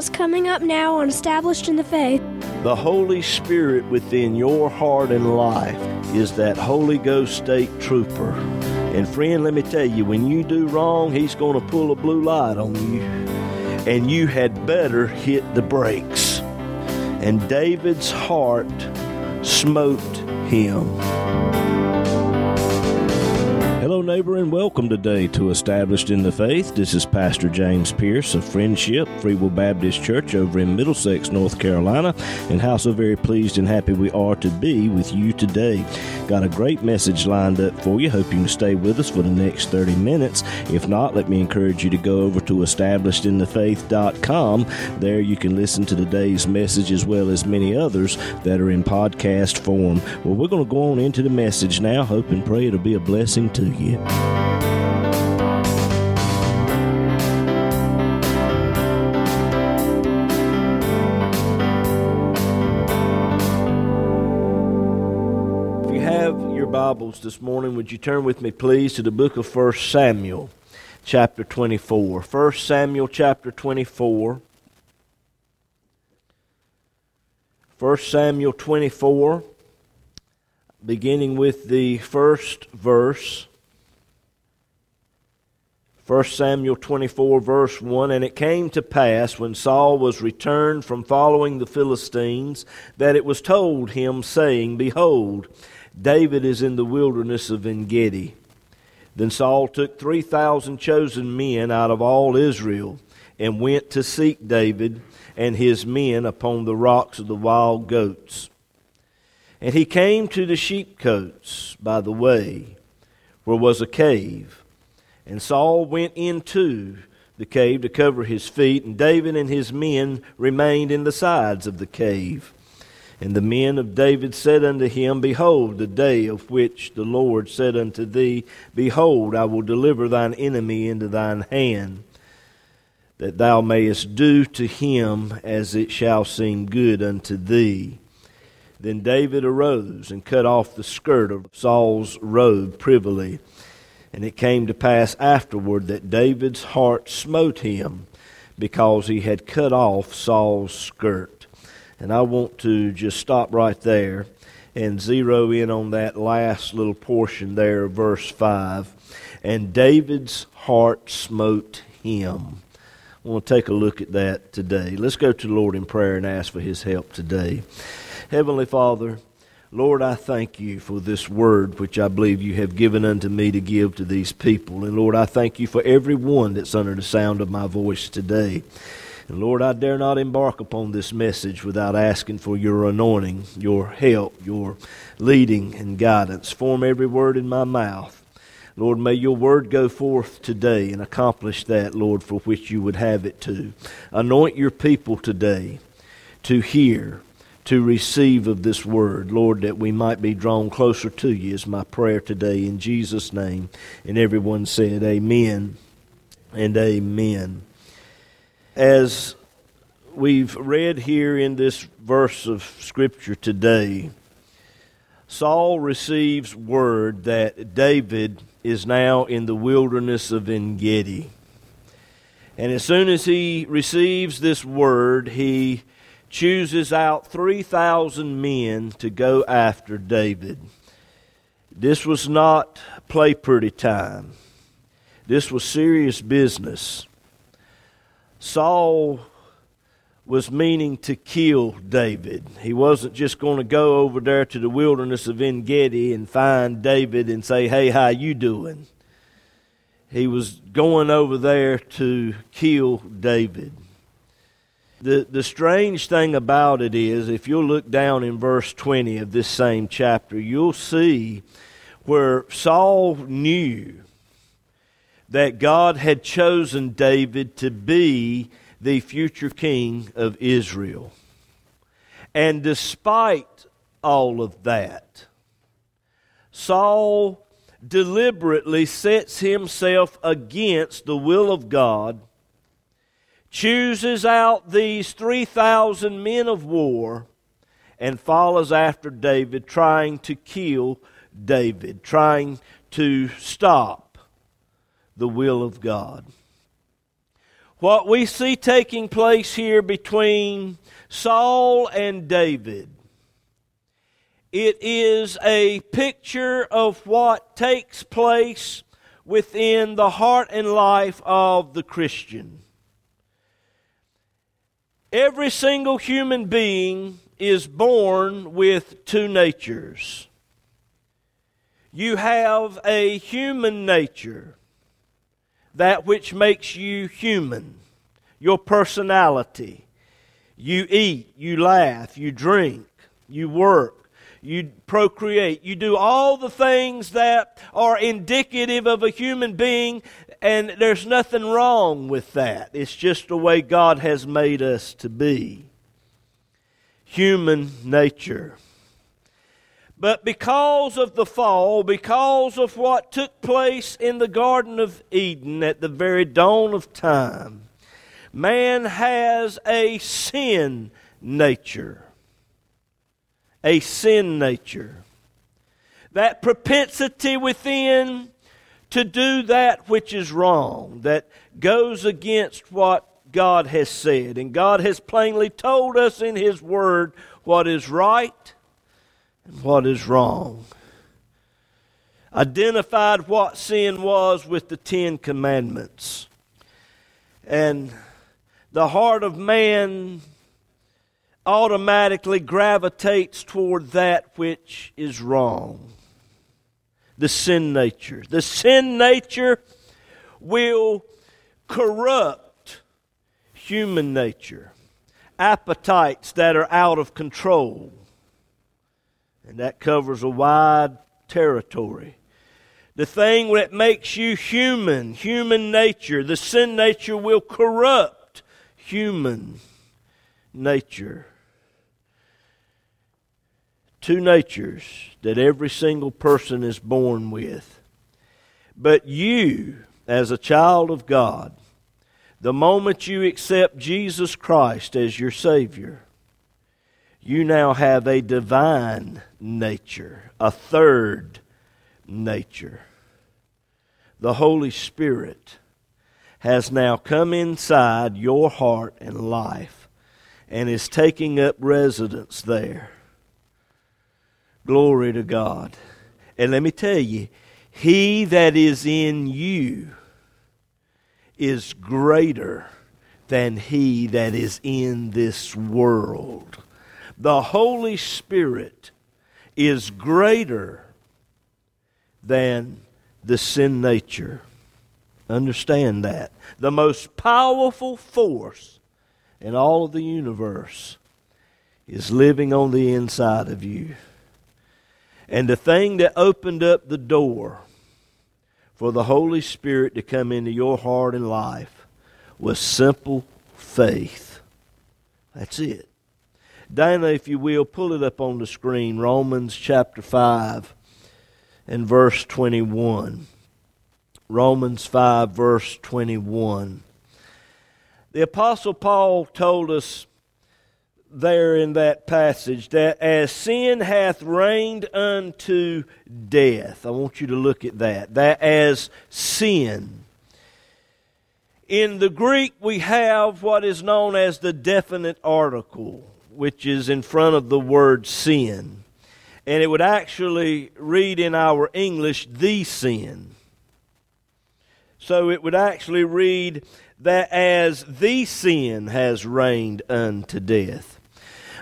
what's coming up now on Established in the Faith. The Holy Spirit within your heart and life is that Holy Ghost State Trooper. And friend, let me tell you, when you do wrong, He's going to pull a blue light on you. And you had better hit the brakes. And David's heart smote him. Neighbor, and welcome today to Established in the Faith. This is Pastor James Pierce of Friendship Free Will Baptist Church over in Middlesex, North Carolina, and how so very pleased and happy we are to be with you today. Got a great message lined up for you. Hope you can stay with us for the next 30 minutes. If not, let me encourage you to go over to establishedinthefaith.com. There you can listen to today's message as well as many others that are in podcast form. Well, we're going to go on into the message now. Hope and pray it'll be a blessing to you. If you have your Bibles this morning, would you turn with me, please, to the book of 1 Samuel, chapter 24. 1 Samuel, chapter 24. 1 Samuel 24, beginning with the first verse. 1 Samuel 24, verse 1 And it came to pass when Saul was returned from following the Philistines that it was told him, saying, Behold, David is in the wilderness of En Gedi. Then Saul took 3,000 chosen men out of all Israel and went to seek David and his men upon the rocks of the wild goats. And he came to the sheepcotes by the way, where was a cave. And Saul went into the cave to cover his feet, and David and his men remained in the sides of the cave. And the men of David said unto him, Behold, the day of which the Lord said unto thee, Behold, I will deliver thine enemy into thine hand, that thou mayest do to him as it shall seem good unto thee. Then David arose and cut off the skirt of Saul's robe privily. And it came to pass afterward that David's heart smote him because he had cut off Saul's skirt. And I want to just stop right there and zero in on that last little portion there verse 5. And David's heart smote him. I want to take a look at that today. Let's go to the Lord in prayer and ask for his help today. Heavenly Father, Lord, I thank you for this word which I believe you have given unto me to give to these people. And Lord, I thank you for every one that's under the sound of my voice today. And Lord, I dare not embark upon this message without asking for your anointing, your help, your leading and guidance. Form every word in my mouth. Lord, may your word go forth today and accomplish that, Lord, for which you would have it to. Anoint your people today to hear, to receive of this word, Lord, that we might be drawn closer to you, is my prayer today in Jesus' name. And everyone said, Amen and Amen. As we've read here in this verse of Scripture today, Saul receives word that David is now in the wilderness of En Gedi. And as soon as he receives this word, he chooses out 3,000 men to go after David. This was not play pretty time. This was serious business. Saul was meaning to kill David. He wasn't just going to go over there to the wilderness of En Gedi and find David and say, "Hey, how you doing?" He was going over there to kill David. The the strange thing about it is if you'll look down in verse 20 of this same chapter, you'll see where Saul knew that God had chosen David to be the future king of Israel. And despite all of that, Saul deliberately sets himself against the will of God, chooses out these 3,000 men of war, and follows after David, trying to kill David, trying to stop the will of God. what we see taking place here between Saul and David. It is a picture of what takes place within the heart and life of the Christian. Every single human being is born with two natures. You have a human nature, that which makes you human, your personality. You eat, you laugh, you drink, you work, you procreate, you do all the things that are indicative of a human being, and there's nothing wrong with that. It's just the way God has made us to be. Human nature. But because of the fall, because of what took place in the Garden of Eden at the very dawn of time, man has a sin nature. A sin nature. That propensity within to do that which is wrong, that goes against what God has said. And God has plainly told us in His Word what is right and what is wrong. Identified what sin was with the Ten Commandments. And the heart of man automatically gravitates toward that which is wrong. The sin nature. The sin nature will corrupt human nature. Appetites that are out of control and that covers a wide territory. The thing that makes you human, human nature, the sin nature will corrupt human nature. Two natures that every single person is born with. But you, as a child of God, the moment you accept Jesus Christ as your Savior, you now have a divine nature, a third nature. The Holy Spirit has now come inside your heart and life and is taking up residence there. Glory to God. And let me tell you, he that is in you is greater than he that is in this world the Holy Spirit is greater than the sin nature. Understand that. The most powerful force in all of the universe is living on the inside of you. And the thing that opened up the door for the Holy Spirit to come into your heart and life was simple faith. That's it. Dana, if you will, pull it up on the screen. Romans chapter 5 and verse 21. Romans 5, verse 21. The Apostle Paul told us there in that passage that as sin hath reigned unto death, I want you to look at that, that as sin. In the Greek, we have what is known as the definite article which is in front of the word sin. And it would actually read in our English, the sin. So it would actually read that as the sin has reigned unto death.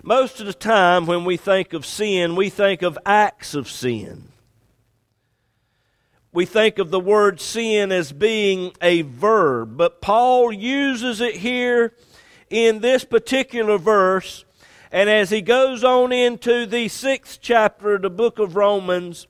Most of the time, when we think of sin, we think of acts of sin. We think of the word sin as being a verb, but Paul uses it here in this particular verse and as he goes on into the sixth chapter of the book of Romans,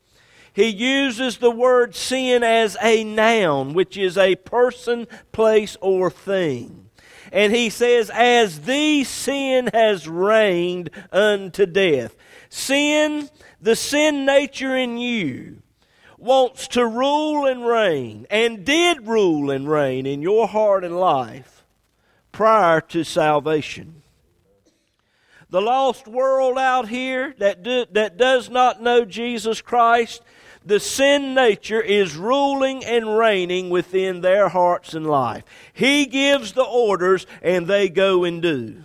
he uses the word sin as a noun, which is a person, place, or thing. And he says, As the sin has reigned unto death. Sin, the sin nature in you, wants to rule and reign, and did rule and reign in your heart and life prior to salvation. The lost world out here that, do, that does not know Jesus Christ, the sin nature is ruling and reigning within their hearts and life. He gives the orders and they go and do.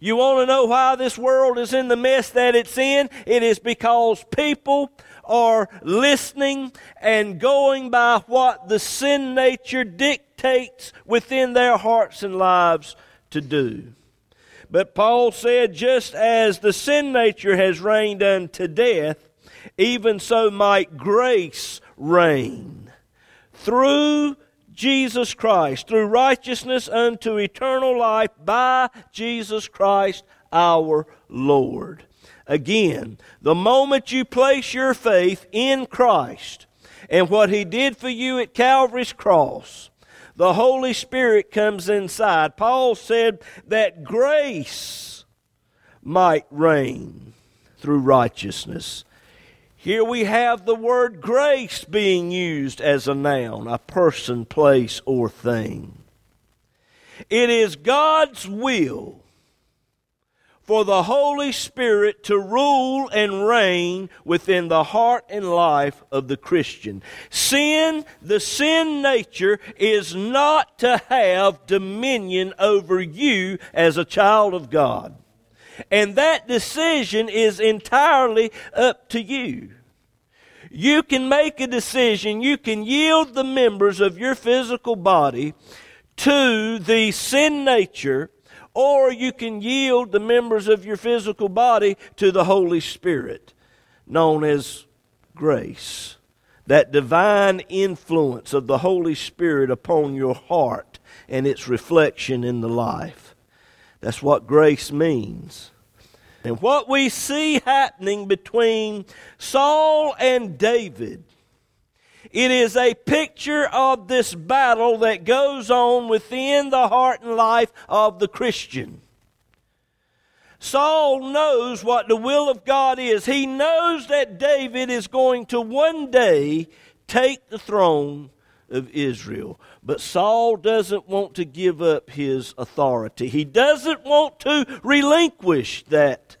You want to know why this world is in the mess that it's in? It is because people are listening and going by what the sin nature dictates within their hearts and lives to do. But Paul said, just as the sin nature has reigned unto death, even so might grace reign through Jesus Christ, through righteousness unto eternal life by Jesus Christ our Lord. Again, the moment you place your faith in Christ and what He did for you at Calvary's cross, the Holy Spirit comes inside. Paul said that grace might reign through righteousness. Here we have the word grace being used as a noun, a person, place, or thing. It is God's will for the Holy Spirit to rule and reign within the heart and life of the Christian. Sin, the sin nature, is not to have dominion over you as a child of God. And that decision is entirely up to you. You can make a decision, you can yield the members of your physical body to the sin nature, or you can yield the members of your physical body to the Holy Spirit, known as grace. That divine influence of the Holy Spirit upon your heart and its reflection in the life. That's what grace means. And what we see happening between Saul and David, it is a picture of this battle that goes on within the heart and life of the Christian. Saul knows what the will of God is. He knows that David is going to one day take the throne of Israel. But Saul doesn't want to give up his authority. He doesn't want to relinquish that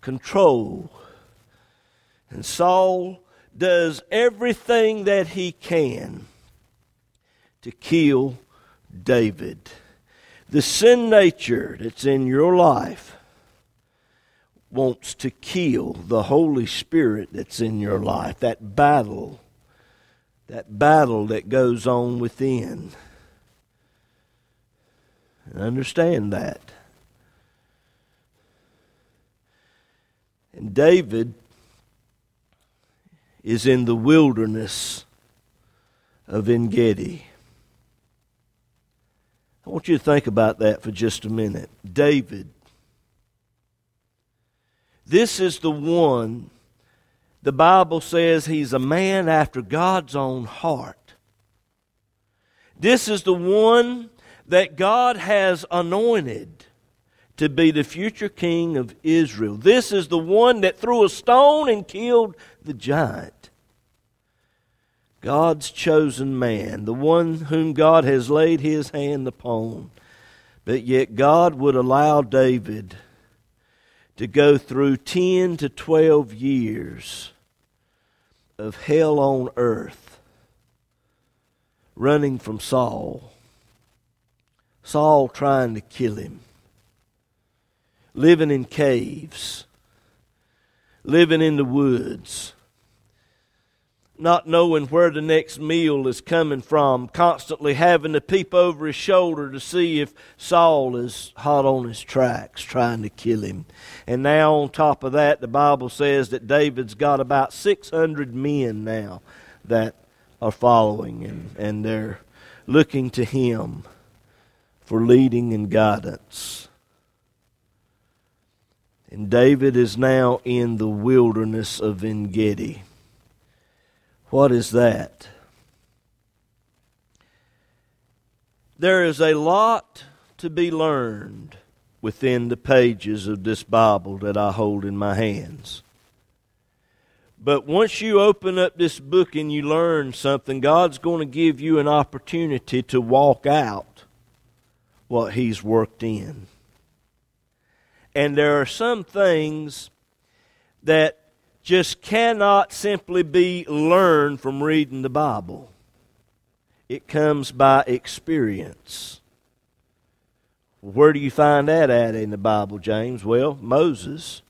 control. And Saul does everything that he can to kill David. The sin nature that's in your life wants to kill the Holy Spirit that's in your life. That battle that battle that goes on within. And understand that. And David is in the wilderness of Engedi. I want you to think about that for just a minute. David. This is the one the Bible says he's a man after God's own heart. This is the one that God has anointed to be the future king of Israel. This is the one that threw a stone and killed the giant. God's chosen man, the one whom God has laid his hand upon. But yet God would allow David to go through 10 to 12 years of hell on earth, running from Saul. Saul trying to kill him, living in caves, living in the woods not knowing where the next meal is coming from, constantly having to peep over his shoulder to see if Saul is hot on his tracks, trying to kill him. And now, on top of that, the Bible says that David's got about 600 men now that are following him, and they're looking to him for leading and guidance. And David is now in the wilderness of Engedi. What is that? There is a lot to be learned within the pages of this Bible that I hold in my hands. But once you open up this book and you learn something, God's going to give you an opportunity to walk out what He's worked in. And there are some things that just cannot simply be learned from reading the Bible. It comes by experience. Where do you find that at in the Bible, James? Well, Moses.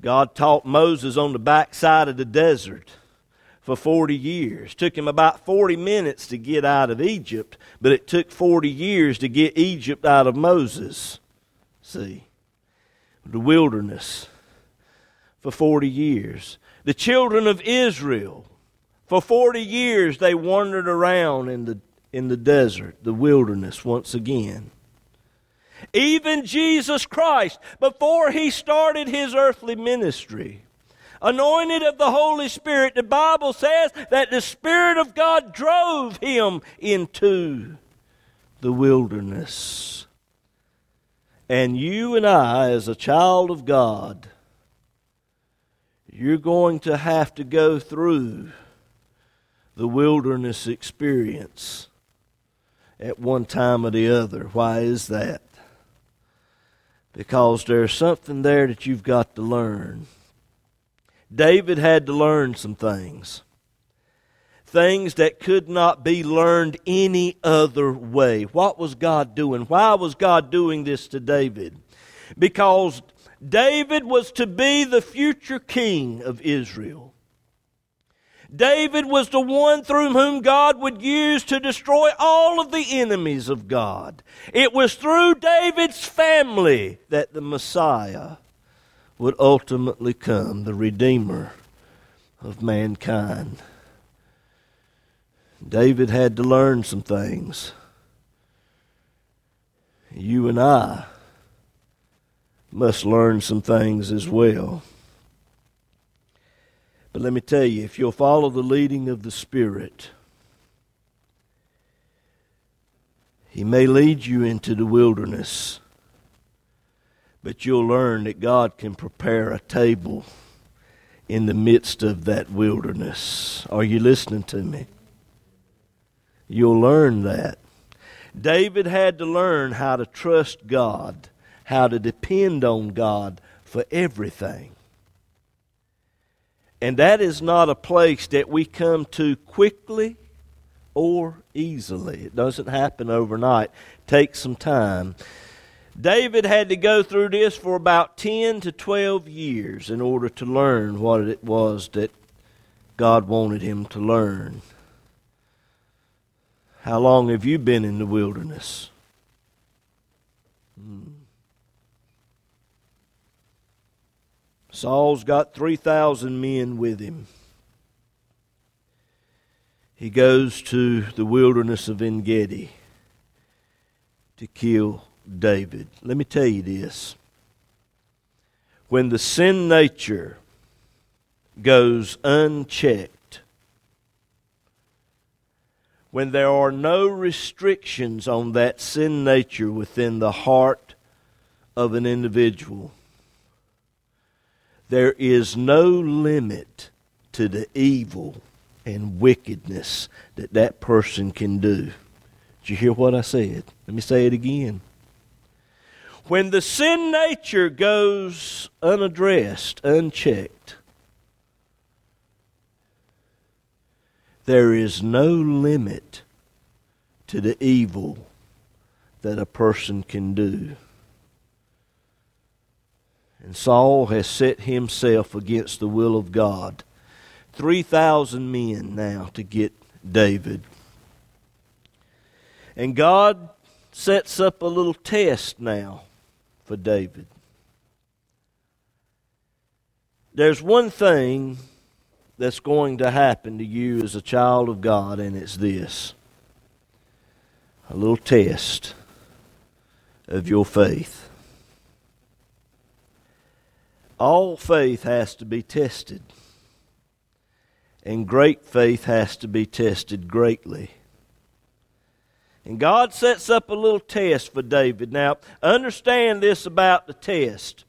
God taught Moses on the backside of the desert for 40 years. Took him about 40 minutes to get out of Egypt, but it took 40 years to get Egypt out of Moses. See, the wilderness for 40 years. The children of Israel, for 40 years, they wandered around in the, in the desert, the wilderness, once again. Even Jesus Christ, before he started his earthly ministry, anointed of the Holy Spirit, the Bible says that the Spirit of God drove him into the wilderness. And you and I, as a child of God, you're going to have to go through the wilderness experience at one time or the other. Why is that? Because there's something there that you've got to learn. David had to learn some things. Things that could not be learned any other way. What was God doing? Why was God doing this to David? Because David was to be the future king of Israel. David was the one through whom God would use to destroy all of the enemies of God. It was through David's family that the Messiah would ultimately come, the Redeemer of mankind. David had to learn some things. You and I must learn some things as mm-hmm. well. But let me tell you, if you'll follow the leading of the Spirit, He may lead you into the wilderness, but you'll learn that God can prepare a table in the midst of that wilderness. Are you listening to me? You'll learn that. David had to learn how to trust God how to depend on God for everything. And that is not a place that we come to quickly or easily. It doesn't happen overnight. It takes some time. David had to go through this for about 10 to 12 years in order to learn what it was that God wanted him to learn. How long have you been in the wilderness? Hmm. Saul's got 3,000 men with him. He goes to the wilderness of En Gedi to kill David. Let me tell you this. When the sin nature goes unchecked, when there are no restrictions on that sin nature within the heart of an individual, there is no limit to the evil and wickedness that that person can do. Did you hear what I said? Let me say it again. When the sin nature goes unaddressed, unchecked, there is no limit to the evil that a person can do. And Saul has set himself against the will of God. 3,000 men now to get David. And God sets up a little test now for David. There's one thing that's going to happen to you as a child of God, and it's this a little test of your faith all faith has to be tested. And great faith has to be tested greatly. And God sets up a little test for David. Now, understand this about the test.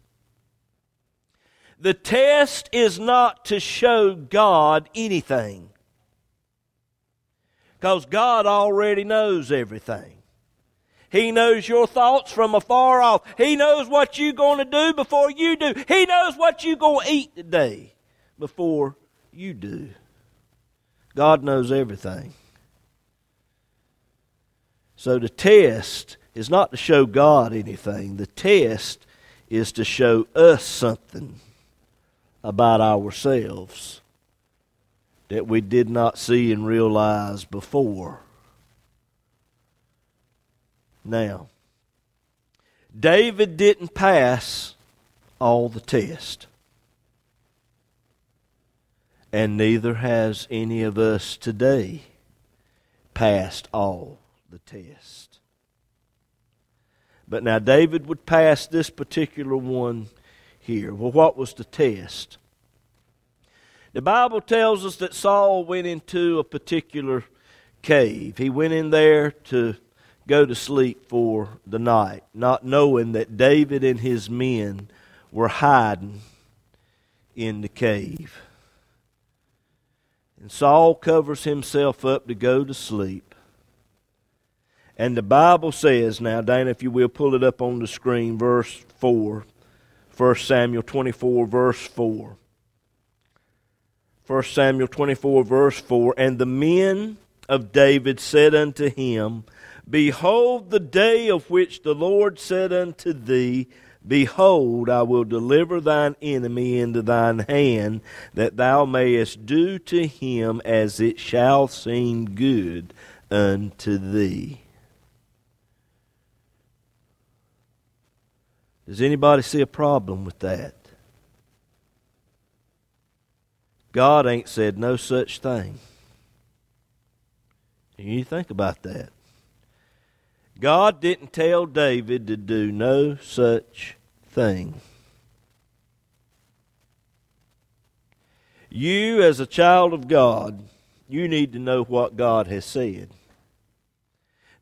The test is not to show God anything, because God already knows everything. He knows your thoughts from afar off. He knows what you're going to do before you do. He knows what you're going to eat today before you do. God knows everything. So the test is not to show God anything, the test is to show us something about ourselves that we did not see and realize before. Now, David didn't pass all the test. And neither has any of us today passed all the test. But now David would pass this particular one here. Well, what was the test? The Bible tells us that Saul went into a particular cave. He went in there to go to sleep for the night, not knowing that David and his men were hiding in the cave. And Saul covers himself up to go to sleep. And the Bible says, now, Dana, if you will, pull it up on the screen, verse 4. 1 Samuel 24, verse 4. 1 Samuel 24, verse 4. And the men of David said unto him, Behold, the day of which the Lord said unto thee, Behold, I will deliver thine enemy into thine hand, that thou mayest do to him as it shall seem good unto thee. Does anybody see a problem with that? God ain't said no such thing. You think about that. God didn't tell David to do no such thing. You, as a child of God, you need to know what God has said.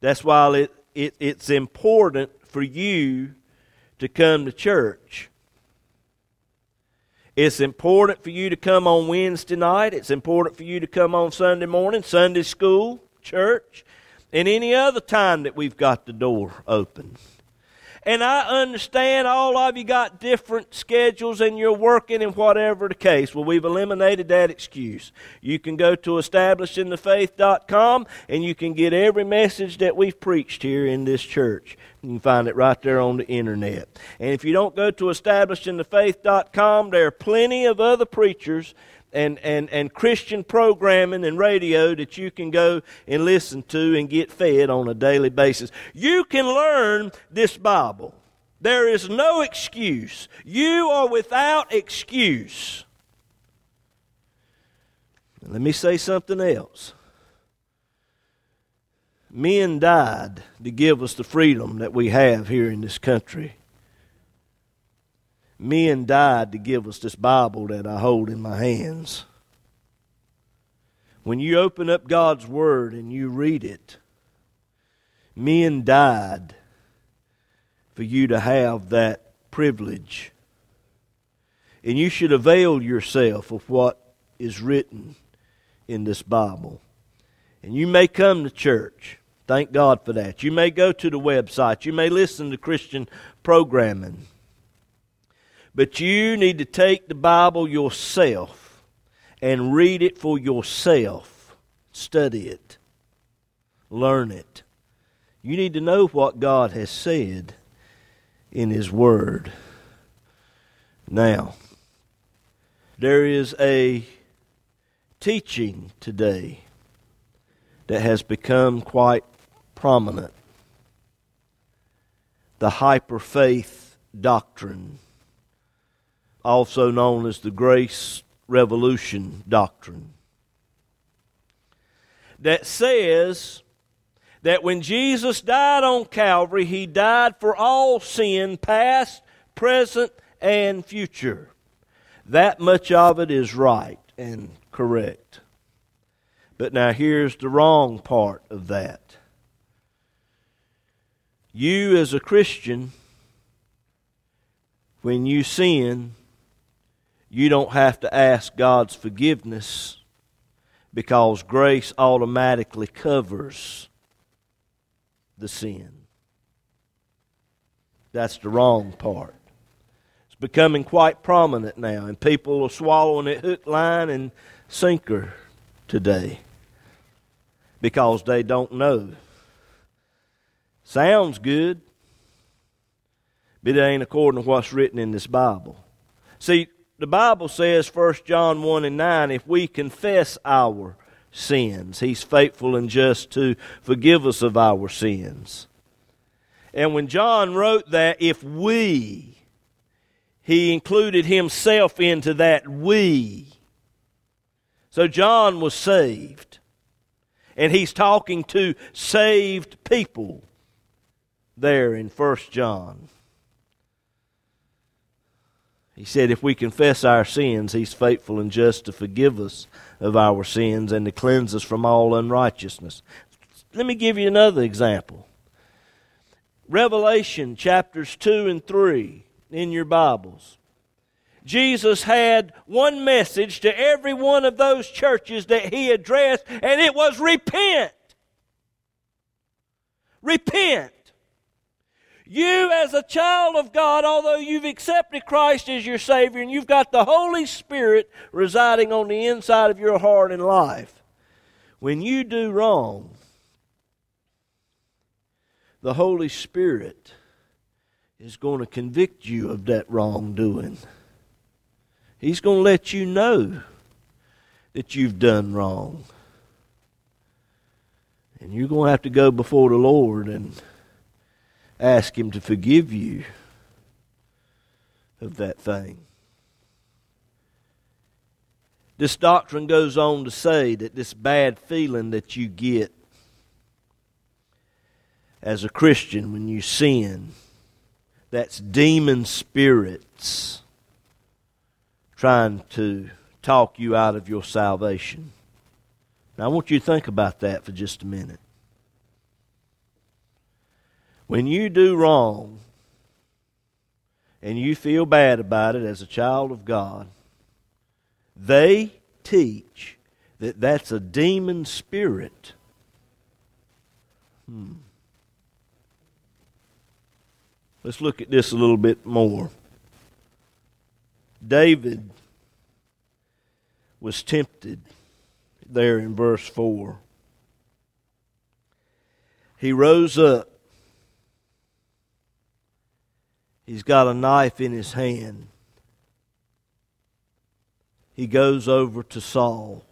That's why it, it, it's important for you to come to church. It's important for you to come on Wednesday night. It's important for you to come on Sunday morning, Sunday school, church and any other time that we've got the door open. And I understand all of you got different schedules and you're working and whatever the case. Well, we've eliminated that excuse. You can go to establishedinthefaith.com and you can get every message that we've preached here in this church. You can find it right there on the internet. And if you don't go to establishedinthefaith.com, there are plenty of other preachers and, and, and Christian programming and radio that you can go and listen to and get fed on a daily basis. You can learn this Bible. There is no excuse. You are without excuse. Let me say something else. Men died to give us the freedom that we have here in this country men died to give us this Bible that I hold in my hands. When you open up God's Word and you read it, men died for you to have that privilege. And you should avail yourself of what is written in this Bible. And you may come to church. Thank God for that. You may go to the website. You may listen to Christian programming. But you need to take the Bible yourself and read it for yourself. Study it. Learn it. You need to know what God has said in His Word. Now, there is a teaching today that has become quite prominent the hyper faith doctrine also known as the Grace Revolution Doctrine, that says that when Jesus died on Calvary, he died for all sin, past, present, and future. That much of it is right and correct. But now here's the wrong part of that. You, as a Christian, when you sin, you don't have to ask God's forgiveness because grace automatically covers the sin. That's the wrong part. It's becoming quite prominent now, and people are swallowing it hook, line, and sinker today because they don't know. Sounds good, but it ain't according to what's written in this Bible. See, the Bible says, 1 John 1 and 9, if we confess our sins, He's faithful and just to forgive us of our sins. And when John wrote that, if we, he included himself into that we. So John was saved. And he's talking to saved people there in 1 John. He said, if we confess our sins, He's faithful and just to forgive us of our sins and to cleanse us from all unrighteousness. Let me give you another example. Revelation chapters 2 and 3 in your Bibles. Jesus had one message to every one of those churches that he addressed, and it was repent. Repent. You, as a child of God, although you've accepted Christ as your Savior and you've got the Holy Spirit residing on the inside of your heart and life, when you do wrong, the Holy Spirit is going to convict you of that wrongdoing. He's going to let you know that you've done wrong. And you're going to have to go before the Lord and ask Him to forgive you of that thing. This doctrine goes on to say that this bad feeling that you get as a Christian when you sin, that's demon spirits trying to talk you out of your salvation. Now, I want you to think about that for just a minute. When you do wrong and you feel bad about it as a child of God, they teach that that's a demon spirit. Hmm. Let's look at this a little bit more. David was tempted there in verse 4. He rose up He's got a knife in his hand. He goes over to Saul.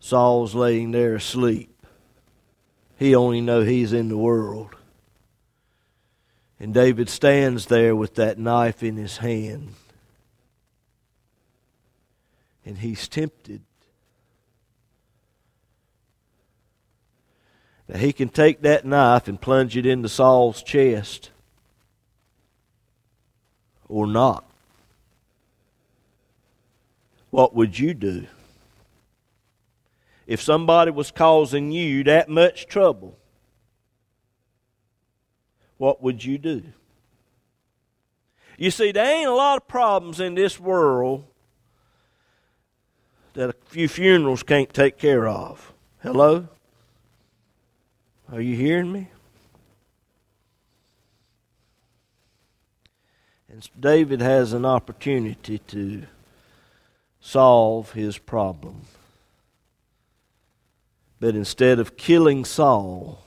Saul's laying there asleep. He only know he's in the world. And David stands there with that knife in his hand. And he's tempted. Now he can take that knife and plunge it into Saul's chest or not? What would you do? If somebody was causing you that much trouble, what would you do? You see, there ain't a lot of problems in this world that a few funerals can't take care of. Hello? Are you hearing me? And David has an opportunity to solve his problem. But instead of killing Saul,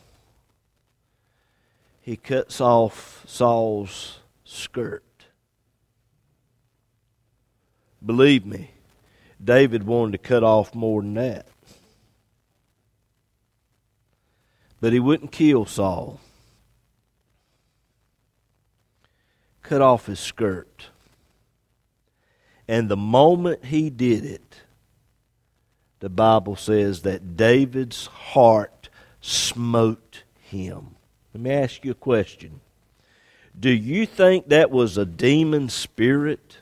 he cuts off Saul's skirt. Believe me, David wanted to cut off more than that. But he wouldn't kill Saul. Cut off his skirt. And the moment he did it, the Bible says that David's heart smote him. Let me ask you a question. Do you think that was a demon spirit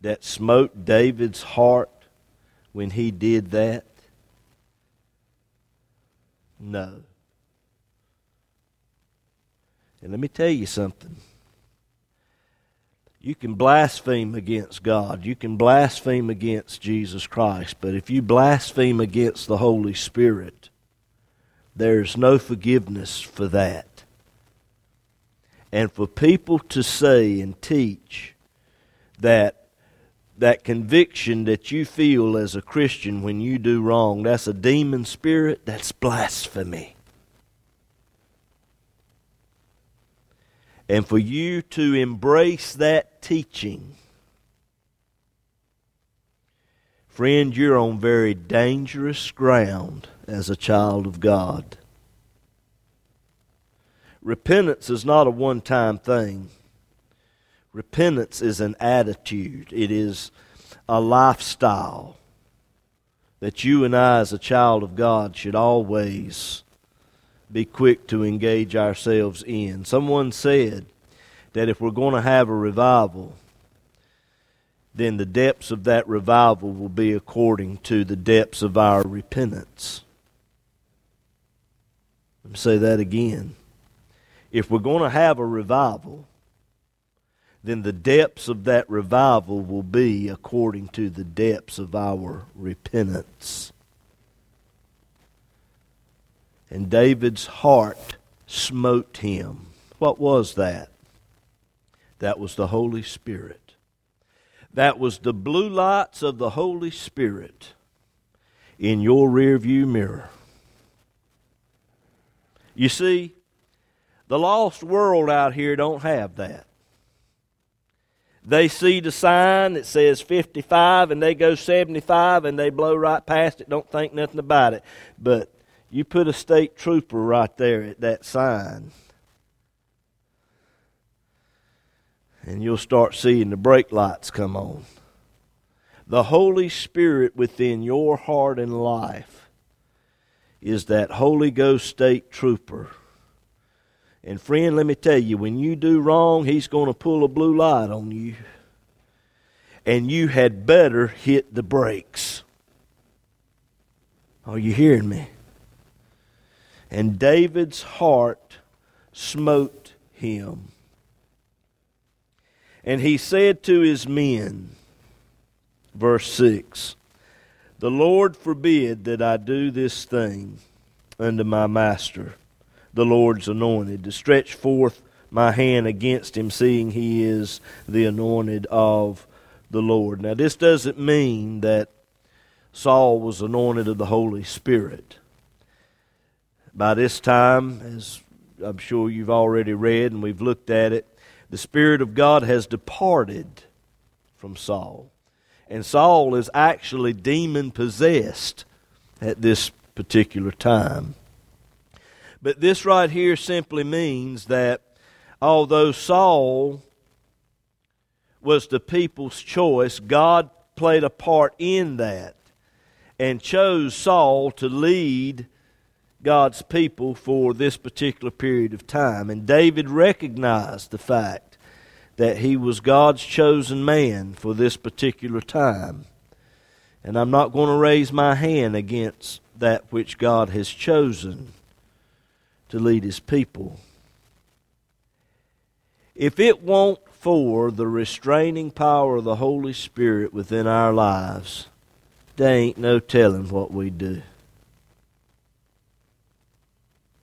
that smote David's heart when he did that? No. And let me tell you something. You can blaspheme against God. You can blaspheme against Jesus Christ. But if you blaspheme against the Holy Spirit, there's no forgiveness for that. And for people to say and teach that that conviction that you feel as a Christian when you do wrong, that's a demon spirit, that's blasphemy. And for you to embrace that teaching, friend, you're on very dangerous ground as a child of God. Repentance is not a one time thing. Repentance is an attitude, it is a lifestyle that you and I, as a child of God, should always be quick to engage ourselves in. Someone said that if we're going to have a revival, then the depths of that revival will be according to the depths of our repentance. Let me say that again. If we're going to have a revival, then the depths of that revival will be according to the depths of our repentance. And David's heart smote him. What was that? That was the Holy Spirit. That was the blue lights of the Holy Spirit in your rearview mirror. You see, the lost world out here don't have that. They see the sign that says 55 and they go 75 and they blow right past it, don't think nothing about it. But you put a state trooper right there at that sign, and you'll start seeing the brake lights come on. The Holy Spirit within your heart and life is that Holy Ghost state trooper. And friend, let me tell you, when you do wrong, he's going to pull a blue light on you. And you had better hit the brakes. Are you hearing me? And David's heart smote him. And he said to his men, verse 6, The Lord forbid that I do this thing unto my master, the Lord's anointed, to stretch forth my hand against him, seeing he is the anointed of the Lord. Now, this doesn't mean that Saul was anointed of the Holy Spirit. By this time, as I'm sure you've already read and we've looked at it, the Spirit of God has departed from Saul. And Saul is actually demon possessed at this particular time. But this right here simply means that although Saul was the people's choice, God played a part in that and chose Saul to lead God's people for this particular period of time. And David recognized the fact that he was God's chosen man for this particular time. And I'm not going to raise my hand against that which God has chosen to lead his people. If it won't for the restraining power of the Holy Spirit within our lives, there ain't no telling what we would do.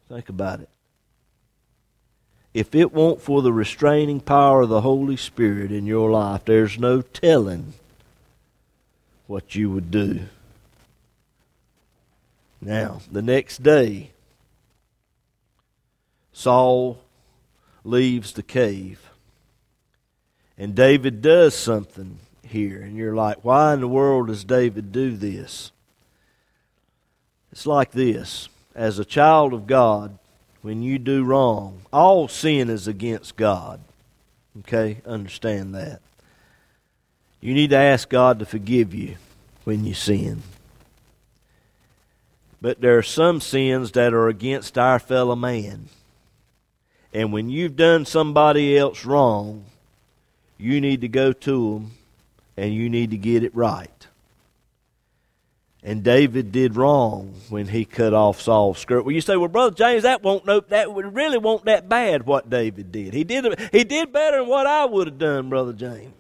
Think about it. If it weren't for the restraining power of the Holy Spirit in your life, there's no telling what you would do. Now, the next day, Saul leaves the cave. And David does something here. And you're like, why in the world does David do this? It's like this as a child of God, when you do wrong, all sin is against God. Okay? Understand that. You need to ask God to forgive you when you sin. But there are some sins that are against our fellow man. And when you've done somebody else wrong, you need to go to them and you need to get it right. And David did wrong when he cut off Saul's skirt. Well, you say, well, brother James, that won't no, that really won't that bad what David did. He did he did better than what I would have done, brother James.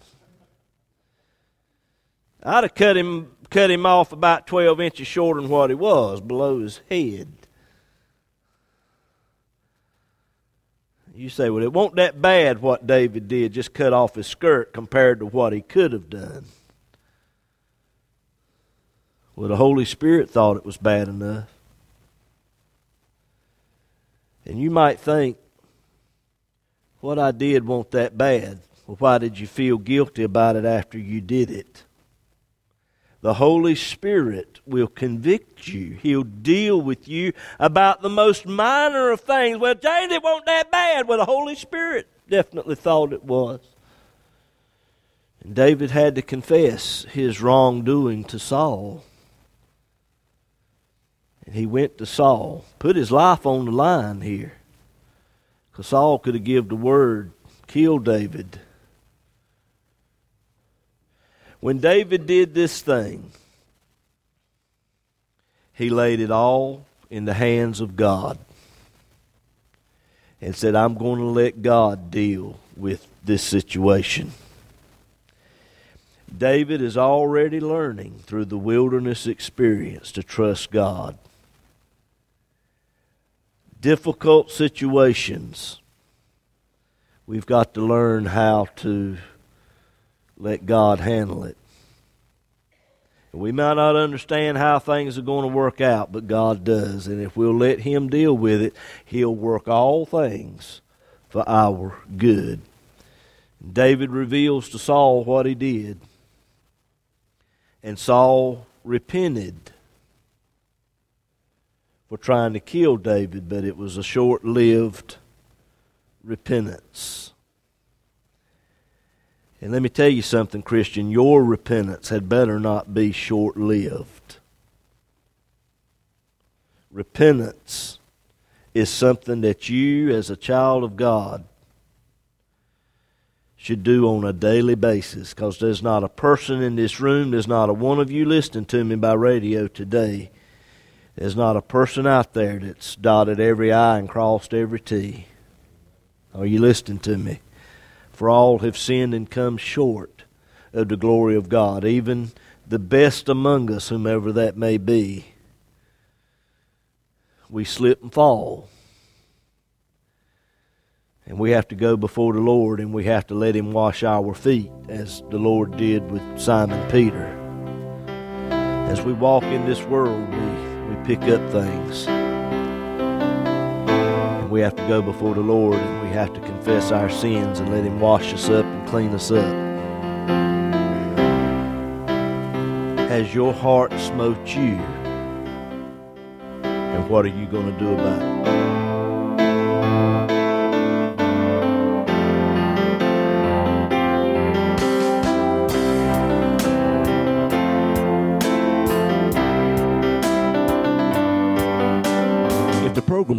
I'd have cut him cut him off about twelve inches shorter than what he was below his head. You say, well, it wasn't that bad what David did, just cut off his skirt compared to what he could have done. Well, the Holy Spirit thought it was bad enough. And you might think, what I did wasn't that bad. Well, why did you feel guilty about it after you did it? The Holy Spirit will convict you. He'll deal with you about the most minor of things. Well, James, it wasn't that bad. Well, the Holy Spirit definitely thought it was. And David had to confess his wrongdoing to Saul. And he went to Saul, put his life on the line here. Because Saul could have given the word, kill David. When David did this thing, he laid it all in the hands of God and said, I'm going to let God deal with this situation. David is already learning through the wilderness experience to trust God. Difficult situations, we've got to learn how to let God handle it. We might not understand how things are going to work out, but God does. And if we'll let Him deal with it, He'll work all things for our good. David reveals to Saul what he did. And Saul repented for trying to kill David, but it was a short lived repentance. And let me tell you something, Christian, your repentance had better not be short lived. Repentance is something that you, as a child of God, should do on a daily basis because there's not a person in this room, there's not a one of you listening to me by radio today, there's not a person out there that's dotted every I and crossed every T. Are you listening to me? For all have sinned and come short of the glory of God, even the best among us, whomever that may be. We slip and fall. And we have to go before the Lord and we have to let Him wash our feet, as the Lord did with Simon Peter. As we walk in this world, we, pick up things we have to go before the Lord and we have to confess our sins and let Him wash us up and clean us up. Has your heart smote you? And what are you going to do about it?